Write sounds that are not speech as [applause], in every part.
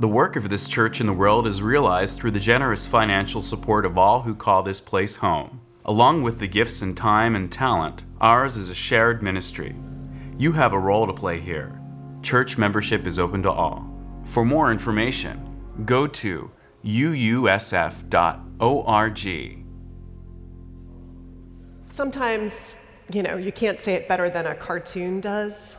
The work of this church in the world is realized through the generous financial support of all who call this place home. Along with the gifts and time and talent, ours is a shared ministry. You have a role to play here. Church membership is open to all. For more information, go to uusf.org. Sometimes, you know, you can't say it better than a cartoon does.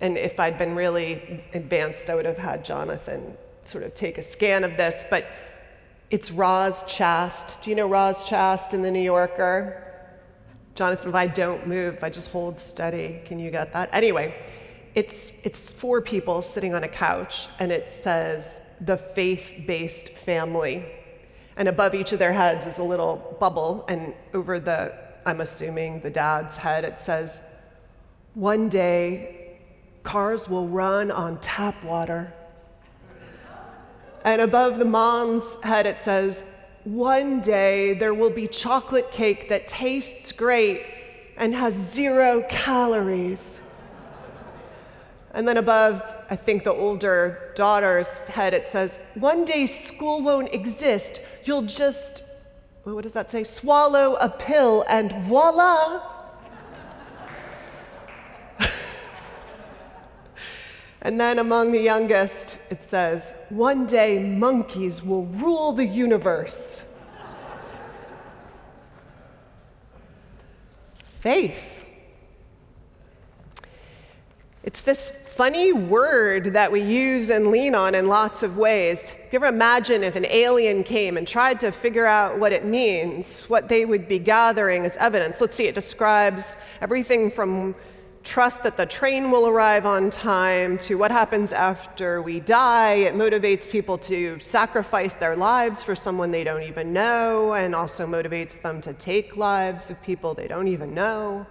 And if I'd been really advanced, I would have had Jonathan sort of take a scan of this. But it's Roz Chast. Do you know Roz Chast in The New Yorker? Jonathan, if I don't move, I just hold steady, can you get that? Anyway, it's, it's four people sitting on a couch, and it says, the faith based family. And above each of their heads is a little bubble, and over the, I'm assuming, the dad's head, it says, One day, cars will run on tap water. And above the mom's head, it says, One day there will be chocolate cake that tastes great and has zero calories. And then above, I think the older daughter's head, it says, One day school won't exist. You'll just, what does that say? Swallow a pill and voila. And then among the youngest, it says, One day monkeys will rule the universe. Faith. It's this funny word that we use and lean on in lots of ways. If you ever imagine if an alien came and tried to figure out what it means, what they would be gathering as evidence? Let's see, it describes everything from trust that the train will arrive on time to what happens after we die. It motivates people to sacrifice their lives for someone they don't even know, and also motivates them to take lives of people they don't even know.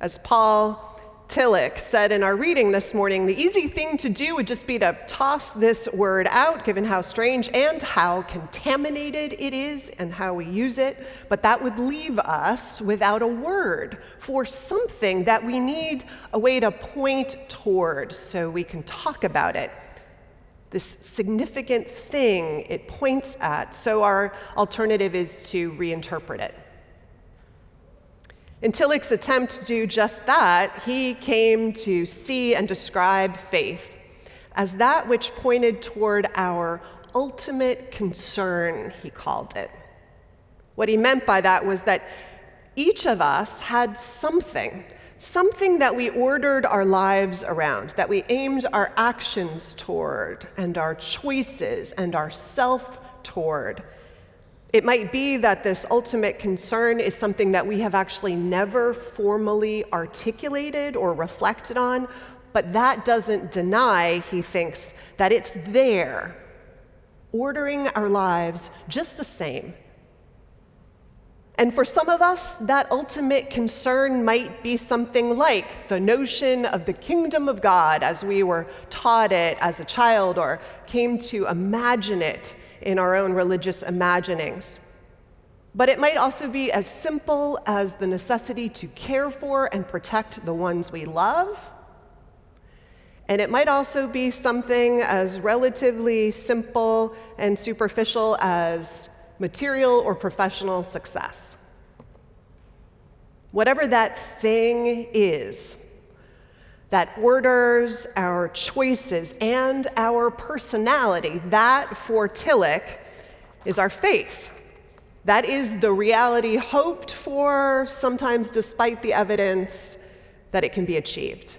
As Paul Tillich said in our reading this morning, the easy thing to do would just be to toss this word out, given how strange and how contaminated it is and how we use it. But that would leave us without a word for something that we need a way to point toward so we can talk about it. This significant thing it points at. So our alternative is to reinterpret it. In Tillich's attempt to do just that, he came to see and describe faith as that which pointed toward our ultimate concern, he called it. What he meant by that was that each of us had something, something that we ordered our lives around, that we aimed our actions toward, and our choices and our self toward it might be that this ultimate concern is something that we have actually never formally articulated or reflected on, but that doesn't deny, he thinks, that it's there, ordering our lives just the same. And for some of us, that ultimate concern might be something like the notion of the kingdom of God as we were taught it as a child or came to imagine it in our own religious imaginings. But it might also be as simple as the necessity to care for and protect the ones we love. And it might also be something as relatively simple and superficial as material or professional success. Whatever that thing is, that orders our choices and our personality. That, for Tillich, is our faith. That is the reality hoped for, sometimes despite the evidence that it can be achieved.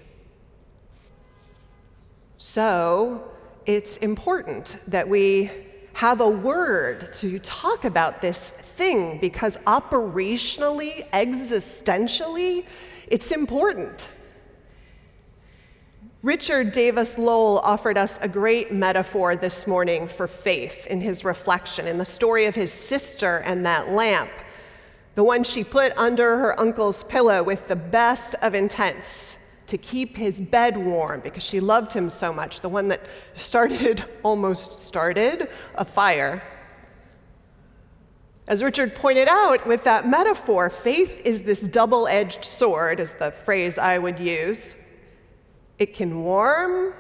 So, it's important that we have a word to talk about this thing because operationally, existentially, it's important. Richard Davis Lowell offered us a great metaphor this morning for faith in his reflection in the story of his sister and that lamp, the one she put under her uncle's pillow with the best of intents to keep his bed warm because she loved him so much, the one that started, [laughs] almost started, a fire. As Richard pointed out with that metaphor, faith is this double edged sword, is the phrase I would use. It can warm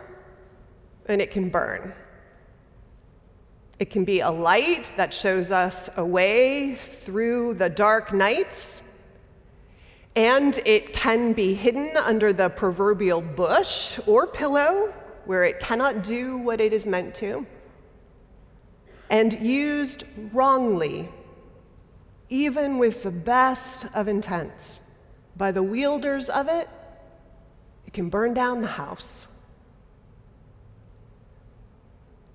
and it can burn. It can be a light that shows us a way through the dark nights, and it can be hidden under the proverbial bush or pillow where it cannot do what it is meant to, and used wrongly, even with the best of intents, by the wielders of it, it can burn down the house.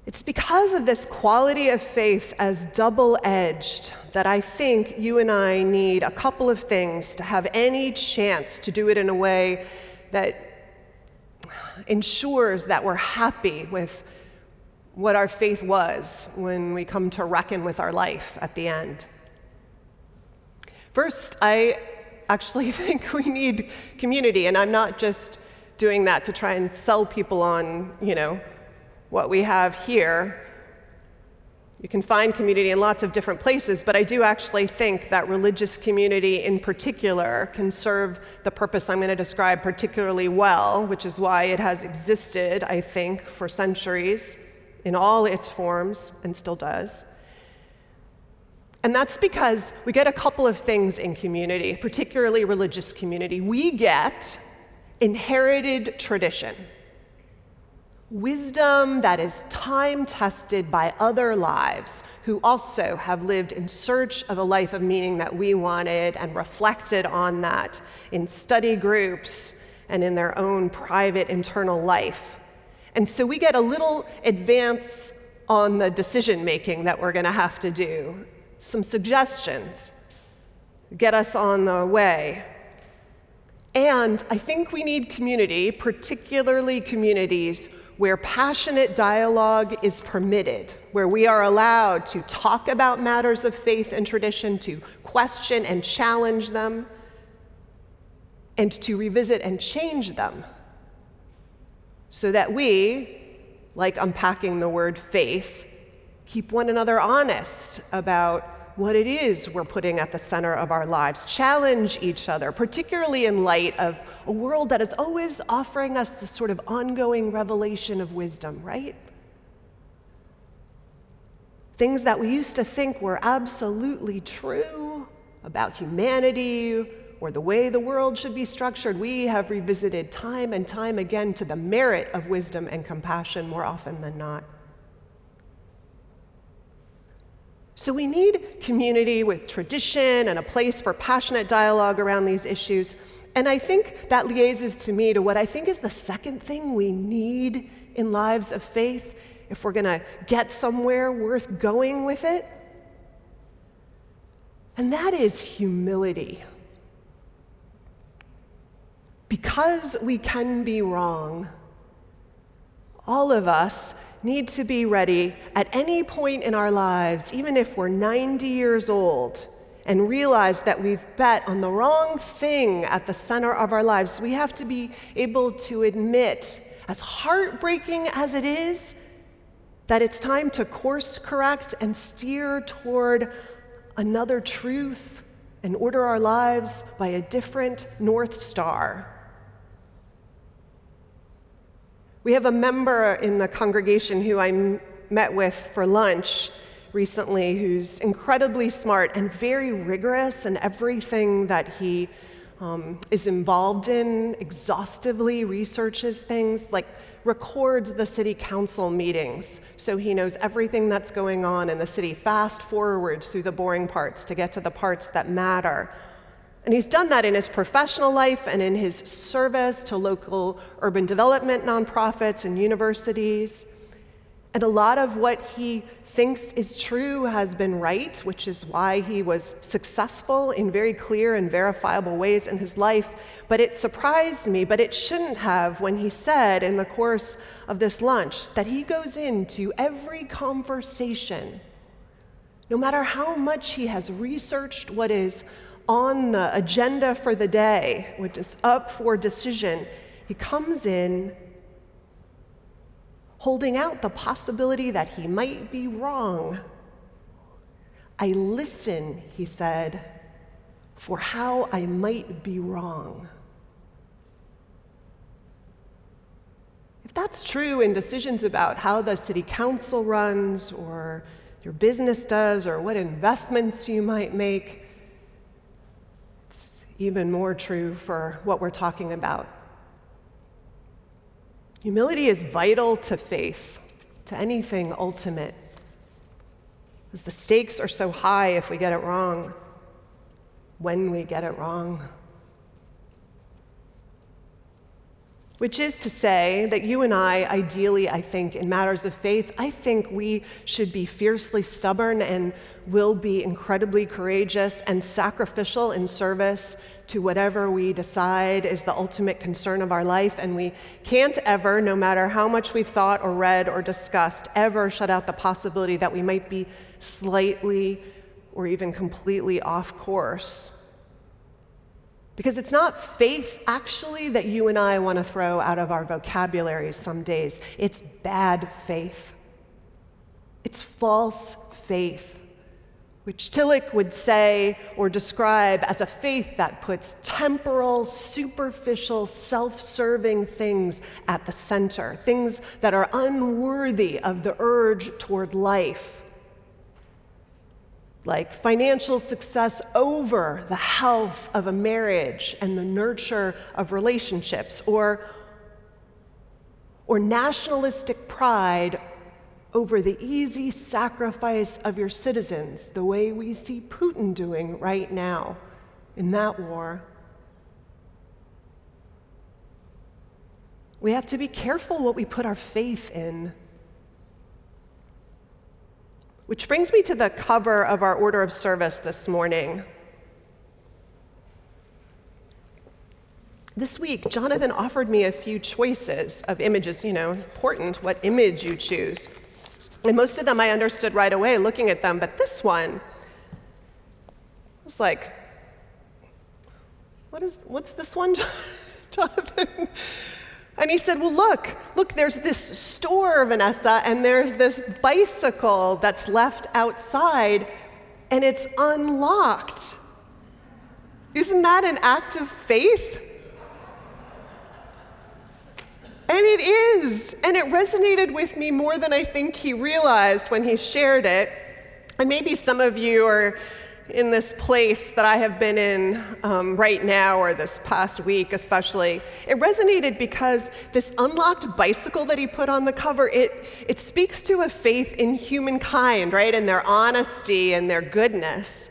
It's because of this quality of faith as double edged that I think you and I need a couple of things to have any chance to do it in a way that ensures that we're happy with what our faith was when we come to reckon with our life at the end. First, I actually [laughs] think we need community, and I'm not just doing that to try and sell people on, you know, what we have here. You can find community in lots of different places, but I do actually think that religious community in particular can serve the purpose I'm going to describe particularly well, which is why it has existed, I think, for centuries in all its forms and still does. And that's because we get a couple of things in community, particularly religious community. We get inherited tradition. Wisdom that is time tested by other lives who also have lived in search of a life of meaning that we wanted and reflected on that in study groups and in their own private internal life. And so we get a little advance on the decision making that we're going to have to do, some suggestions, get us on the way. And I think we need community, particularly communities where passionate dialogue is permitted, where we are allowed to talk about matters of faith and tradition, to question and challenge them, and to revisit and change them, so that we, like unpacking the word faith, keep one another honest about what it is we're putting at the center of our lives, challenge each other, particularly in light of a world that is always offering us the sort of ongoing revelation of wisdom, right? Things that we used to think were absolutely true about humanity or the way the world should be structured, we have revisited time and time again to the merit of wisdom and compassion more often than not. So we need community with tradition and a place for passionate dialogue around these issues. And I think that liaises to me to what I think is the second thing we need in lives of faith if we're going to get somewhere worth going with it. And that is humility. Because we can be wrong, all of us need to be ready at any point in our lives, even if we're 90 years old, and realize that we've bet on the wrong thing at the center of our lives. We have to be able to admit, as heartbreaking as it is, that it's time to course correct and steer toward another truth and order our lives by a different North Star. We have a member in the congregation who I m- met with for lunch recently who's incredibly smart and very rigorous in everything that he um, is involved in, exhaustively researches things, like records the city council meetings so he knows everything that's going on in the city, fast forwards through the boring parts to get to the parts that matter. And he's done that in his professional life and in his service to local urban development nonprofits and universities. And a lot of what he thinks is true has been right, which is why he was successful in very clear and verifiable ways in his life. But it surprised me, but it shouldn't have, when he said in the course of this lunch that he goes into every conversation, no matter how much he has researched what is on the agenda for the day, which is up for decision, he comes in holding out the possibility that he might be wrong. I listen, he said, for how I might be wrong. If that's true in decisions about how the city council runs or your business does or what investments you might make. Even more true for what we're talking about. Humility is vital to faith, to anything ultimate, because the stakes are so high if we get it wrong, when we get it wrong. Which is to say that you and I, ideally, I think, in matters of faith, I think we should be fiercely stubborn and will be incredibly courageous and sacrificial in service to whatever we decide is the ultimate concern of our life. And we can't ever, no matter how much we've thought or read or discussed, ever shut out the possibility that we might be slightly or even completely off course because it's not faith, actually, that you and I want to throw out of our vocabularies some days. It's bad faith. It's false faith, which Tillich would say or describe as a faith that puts temporal, superficial, self serving things at the center, things that are unworthy of the urge toward life like financial success over the health of a marriage and the nurture of relationships, or, or nationalistic pride over the easy sacrifice of your citizens, the way we see Putin doing right now in that war. We have to be careful what we put our faith in. Which brings me to the cover of our order of service this morning. This week, Jonathan offered me a few choices of images, you know, important what image you choose. And most of them I understood right away looking at them, but this one was like, what is, what's this one, [laughs] Jonathan? And he said, Well, look, look, there's this store, Vanessa, and there's this bicycle that's left outside, and it's unlocked. Isn't that an act of faith? And it is. And it resonated with me more than I think he realized when he shared it. And maybe some of you are in this place that I have been in um, right now, or this past week especially, it resonated because this unlocked bicycle that he put on the cover, it, it speaks to a faith in humankind, right? And their honesty and their goodness.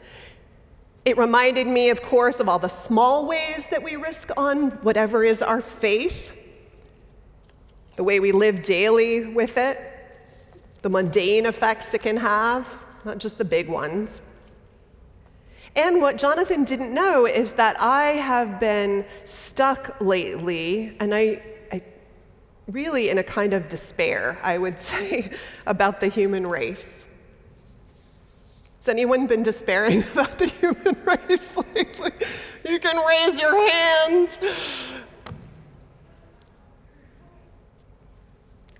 It reminded me, of course, of all the small ways that we risk on whatever is our faith, the way we live daily with it, the mundane effects it can have, not just the big ones. And what Jonathan didn't know is that I have been stuck lately, and I, I really in a kind of despair, I would [laughs] say, about the human race. Has anyone been despairing [laughs] about the human [laughs] race lately? You can raise your hand.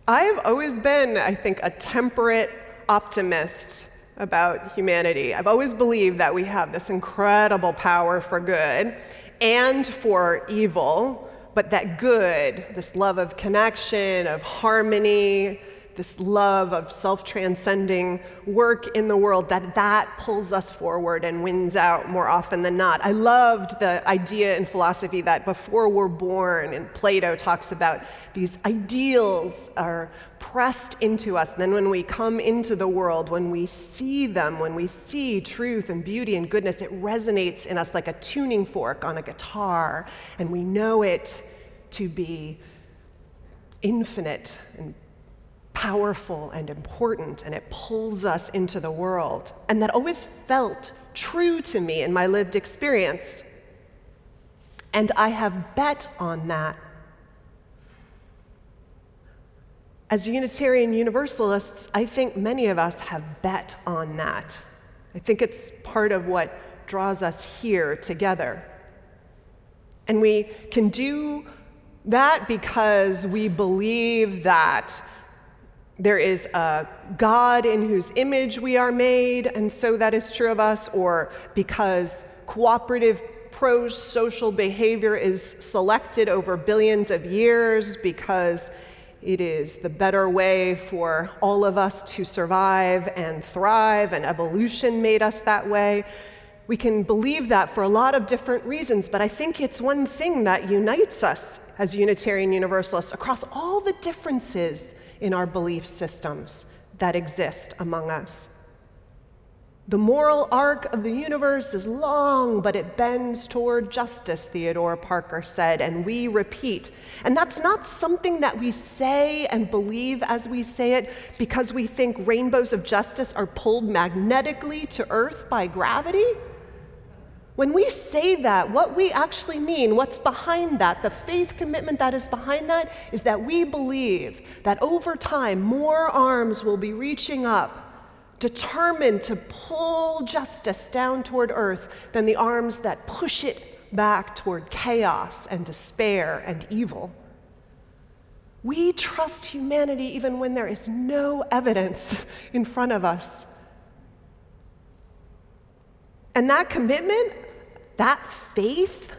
I've always been, I think, a temperate optimist about humanity. I've always believed that we have this incredible power for good and for evil, but that good, this love of connection, of harmony, this love of self-transcending work in the world that that pulls us forward and wins out more often than not. I loved the idea in philosophy that before we're born and plato talks about these ideals are pressed into us. Then when we come into the world when we see them when we see truth and beauty and goodness it resonates in us like a tuning fork on a guitar and we know it to be infinite and powerful and important, and it pulls us into the world. And that always felt true to me in my lived experience. And I have bet on that. As Unitarian Universalists, I think many of us have bet on that. I think it's part of what draws us here together. And we can do that because we believe that there is a God in whose image we are made, and so that is true of us, or because cooperative pro social behavior is selected over billions of years, because It is the better way for all of us to survive and thrive, and evolution made us that way. We can believe that for a lot of different reasons, but I think it's one thing that unites us as Unitarian Universalists across all the differences in our belief systems that exist among us. The moral arc of the universe is long, but it bends toward justice, Theodore Parker said, and we repeat. And that's not something that we say and believe as we say it because we think rainbows of justice are pulled magnetically to earth by gravity. When we say that, what we actually mean, what's behind that, the faith commitment that is behind that, is that we believe that over time more arms will be reaching up determined to pull justice down toward earth than the arms that push it back toward chaos and despair and evil. We trust humanity even when there is no evidence [laughs] in front of us. And that commitment, that faith,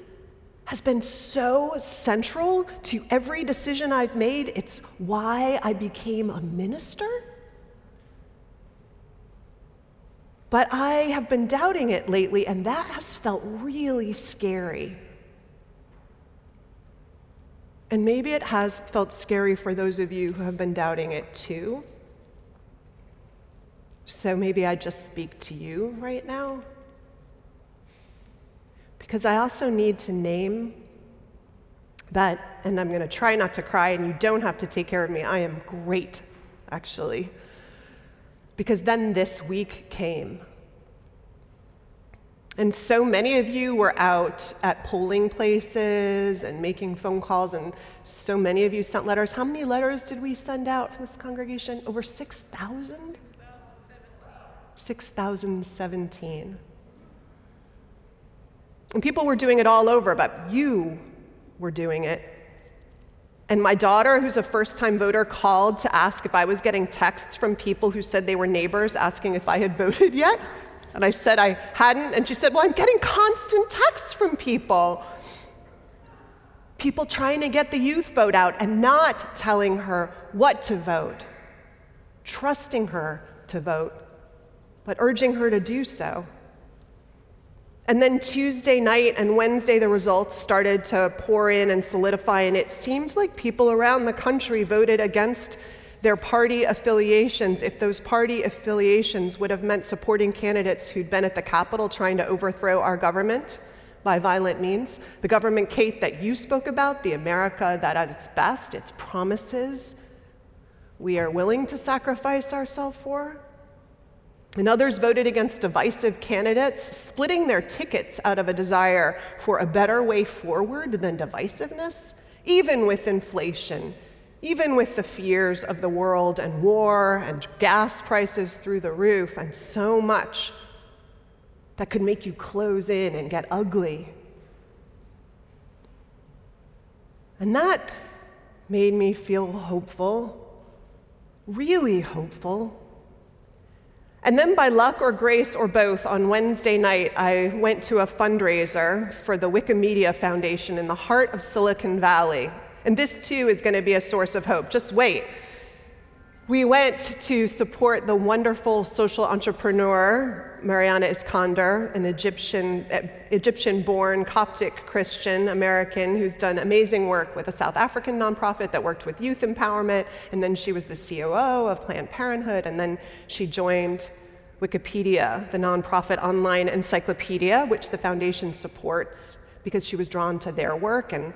has been so central to every decision I've made. It's why I became a minister. But I have been doubting it lately, and that has felt really scary. And maybe it has felt scary for those of you who have been doubting it too. So maybe I just speak to you right now. Because I also need to name that, and I'm going to try not to cry, and you don't have to take care of me. I am great, actually. Because then this week came. And so many of you were out at polling places and making phone calls, and so many of you sent letters. How many letters did we send out from this congregation? Over 6,000? 6,017. And people were doing it all over, but you were doing it and my daughter, who's a first time voter, called to ask if I was getting texts from people who said they were neighbors asking if I had [laughs] voted yet. And I said I hadn't. And she said, Well, I'm getting constant texts from people. People trying to get the youth vote out and not telling her what to vote, trusting her to vote, but urging her to do so. And then Tuesday night and Wednesday, the results started to pour in and solidify, and it seemed like people around the country voted against their party affiliations if those party affiliations would have meant supporting candidates who'd been at the Capitol trying to overthrow our government by violent means. The government, Kate, that you spoke about, the America that at its best, its promises, we are willing to sacrifice ourselves for. And others voted against divisive candidates, splitting their tickets out of a desire for a better way forward than divisiveness, even with inflation, even with the fears of the world and war and gas prices through the roof and so much that could make you close in and get ugly. And that made me feel hopeful, really hopeful and then, by luck or grace or both, on Wednesday night, I went to a fundraiser for the Wikimedia Foundation in the heart of Silicon Valley. And this too is going to be a source of hope. Just wait. We went to support the wonderful social entrepreneur, Maryana Iskander, an Egyptian, Egyptian born Coptic Christian American who's done amazing work with a South African nonprofit that worked with youth empowerment. And then she was the COO of Planned Parenthood. And then she joined Wikipedia, the nonprofit online encyclopedia, which the foundation supports because she was drawn to their work. And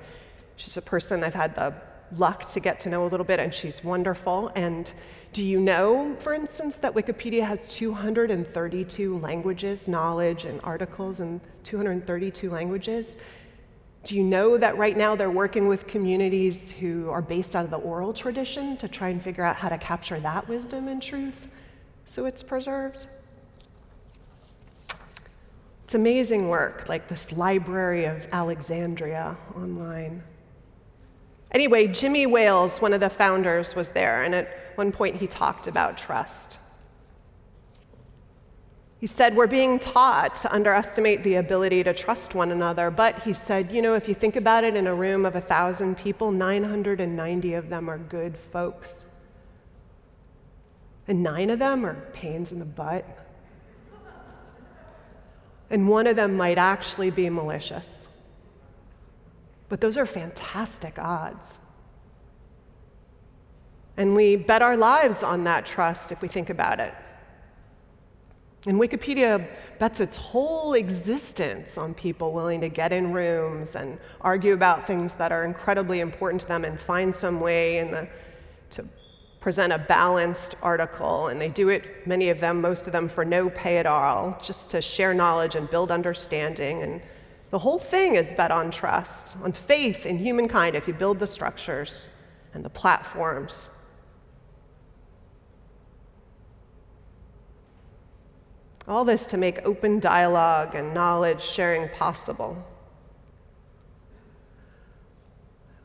she's a person I've had the luck to get to know a little bit, and she's wonderful. And do you know, for instance, that Wikipedia has 232 languages, knowledge, and articles in 232 languages? Do you know that right now they're working with communities who are based out of the oral tradition to try and figure out how to capture that wisdom and truth so it's preserved? It's amazing work, like this Library of Alexandria online. Anyway, Jimmy Wales, one of the founders, was there, and at one point he talked about trust. He said, We're being taught to underestimate the ability to trust one another. But he said, You know, if you think about it, in a room of a thousand people, 990 of them are good folks. And nine of them are pains in the butt. And one of them might actually be malicious. But those are fantastic odds. And we bet our lives on that trust if we think about it. And Wikipedia bets its whole existence on people willing to get in rooms and argue about things that are incredibly important to them and find some way the, to present a balanced article. And they do it, many of them, most of them, for no pay at all, just to share knowledge and build understanding. And the whole thing is bet on trust, on faith in humankind if you build the structures and the platforms All this to make open dialogue and knowledge sharing possible.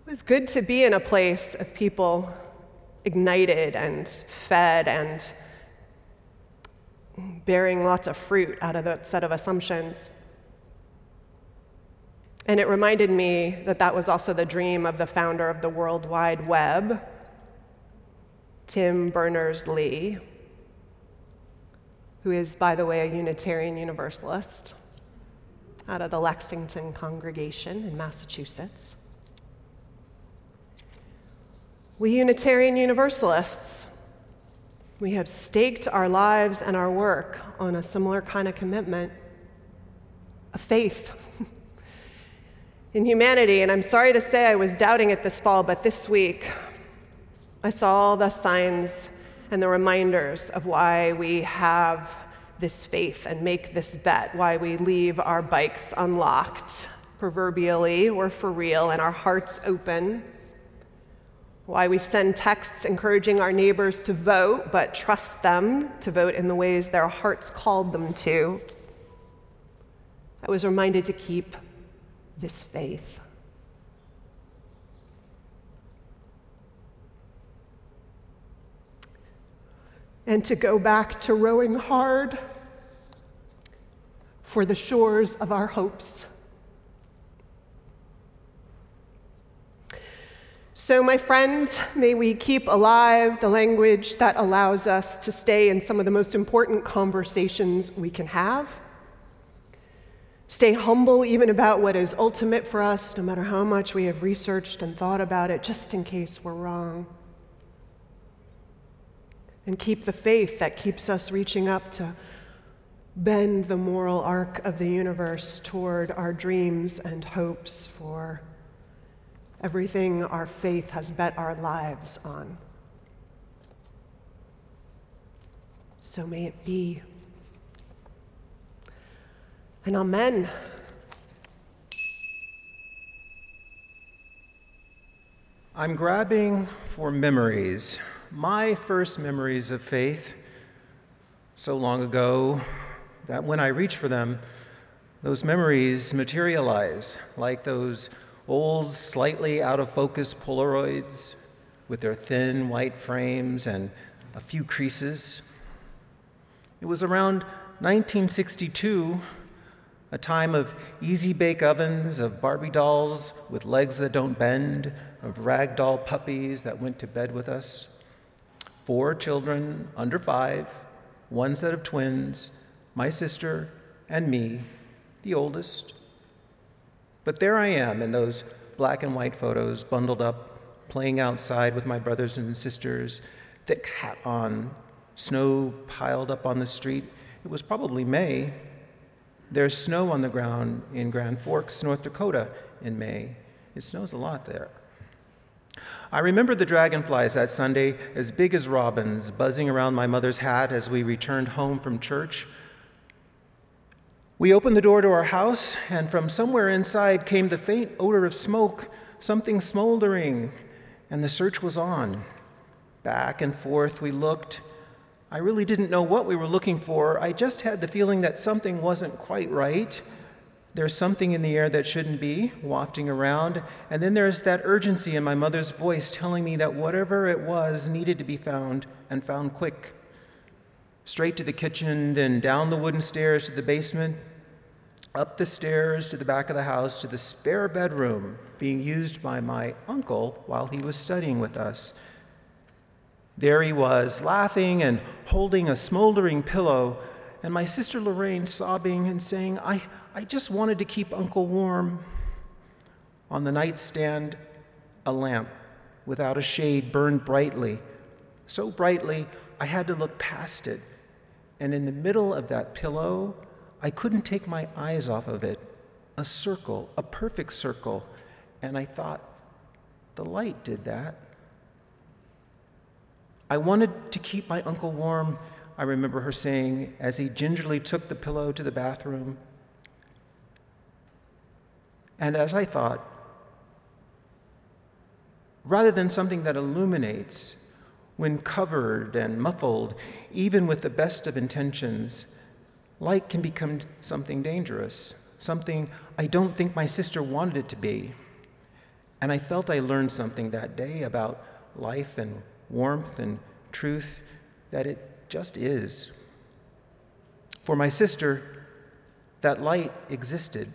It was good to be in a place of people ignited and fed and bearing lots of fruit out of that set of assumptions. And it reminded me that that was also the dream of the founder of the World Wide Web, Tim Berners Lee who is, by the way, a Unitarian Universalist out of the Lexington congregation in Massachusetts. We Unitarian Universalists, we have staked our lives and our work on a similar kind of commitment, a faith [laughs] in humanity. And I'm sorry to say I was doubting it this fall, but this week I saw all the signs and the reminders of why we have this faith and make this bet, why we leave our bikes unlocked, proverbially or for real, and our hearts open, why we send texts encouraging our neighbors to vote, but trust them to vote in the ways their hearts called them to. I was reminded to keep this faith. And to go back to rowing hard for the shores of our hopes. So, my friends, may we keep alive the language that allows us to stay in some of the most important conversations we can have. Stay humble even about what is ultimate for us, no matter how much we have researched and thought about it, just in case we're wrong and keep the faith that keeps us reaching up to bend the moral arc of the universe toward our dreams and hopes for everything our faith has bet our lives on. So may it be. And amen. I'm grabbing for memories my first memories of faith so long ago that when I reach for them, those memories materialize like those old, slightly out of focus Polaroids with their thin white frames and a few creases. It was around 1962, a time of easy bake ovens, of Barbie dolls with legs that don't bend, of rag doll puppies that went to bed with us four children under five, one set of twins, my sister, and me, the oldest. But there I am in those black and white photos, bundled up, playing outside with my brothers and sisters, thick hat on, snow piled up on the street. It was probably May. There's snow on the ground in Grand Forks, North Dakota in May. It snows a lot there. I remember the dragonflies that Sunday, as big as robins, buzzing around my mother's hat as we returned home from church. We opened the door to our house, and from somewhere inside came the faint odor of smoke, something smoldering, and the search was on. Back and forth we looked. I really didn't know what we were looking for. I just had the feeling that something wasn't quite right. There's something in the air that shouldn't be wafting around. And then there's that urgency in my mother's voice telling me that whatever it was needed to be found and found quick. straight to the kitchen, then down the wooden stairs to the basement, up the stairs to the back of the house to the spare bedroom being used by my uncle while he was studying with us. There he was, laughing and holding a smoldering pillow, and my sister Lorraine sobbing and saying, I, I just wanted to keep Uncle warm. On the nightstand, a lamp without a shade burned brightly, so brightly I had to look past it. And in the middle of that pillow, I couldn't take my eyes off of it. A circle, a perfect circle. And I thought, the light did that. I wanted to keep my uncle warm, I remember her saying, as he gingerly took the pillow to the bathroom. And as I thought, rather than something that illuminates, when covered and muffled, even with the best of intentions, light can become something dangerous, something I don't think my sister wanted it to be. And I felt I learned something that day about life and warmth and truth that it just is. For my sister, that light existed.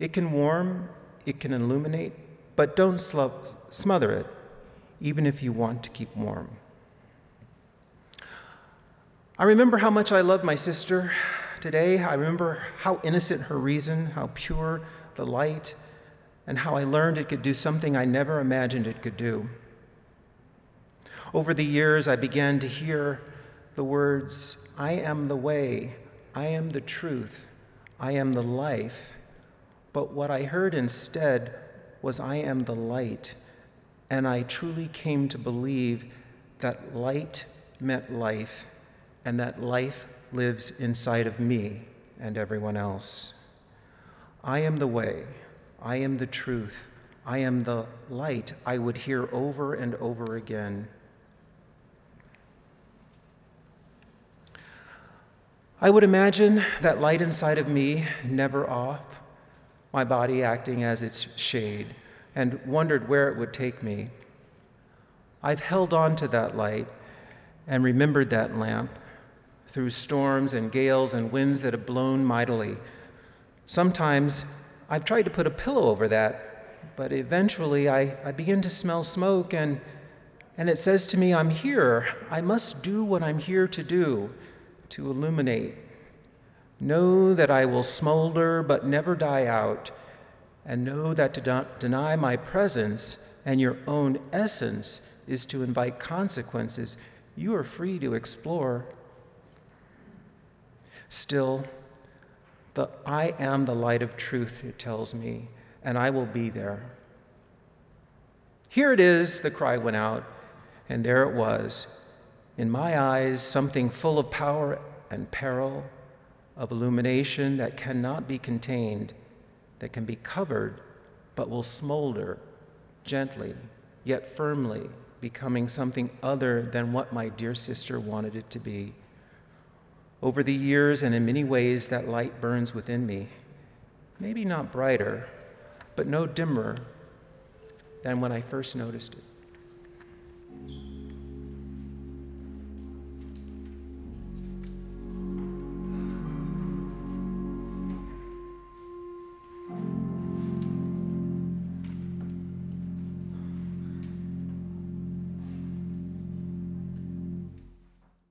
It can warm, it can illuminate, but don't smother it, even if you want to keep warm. I remember how much I loved my sister today. I remember how innocent her reason, how pure the light, and how I learned it could do something I never imagined it could do. Over the years, I began to hear the words, I am the way, I am the truth, I am the life. But what I heard instead was, I am the light. And I truly came to believe that light meant life, and that life lives inside of me and everyone else. I am the way, I am the truth, I am the light, I would hear over and over again. I would imagine that light inside of me never off, my body acting as its shade, and wondered where it would take me. I've held on to that light and remembered that lamp through storms and gales and winds that have blown mightily. Sometimes I've tried to put a pillow over that, but eventually I, I begin to smell smoke and, and it says to me, I'm here. I must do what I'm here to do to illuminate. Know that I will smolder but never die out, and know that to deny my presence and your own essence is to invite consequences you are free to explore. Still, the I am the light of truth, it tells me, and I will be there. Here it is, the cry went out, and there it was in my eyes, something full of power and peril, of illumination that cannot be contained, that can be covered, but will smolder gently, yet firmly, becoming something other than what my dear sister wanted it to be. Over the years, and in many ways, that light burns within me. Maybe not brighter, but no dimmer than when I first noticed it.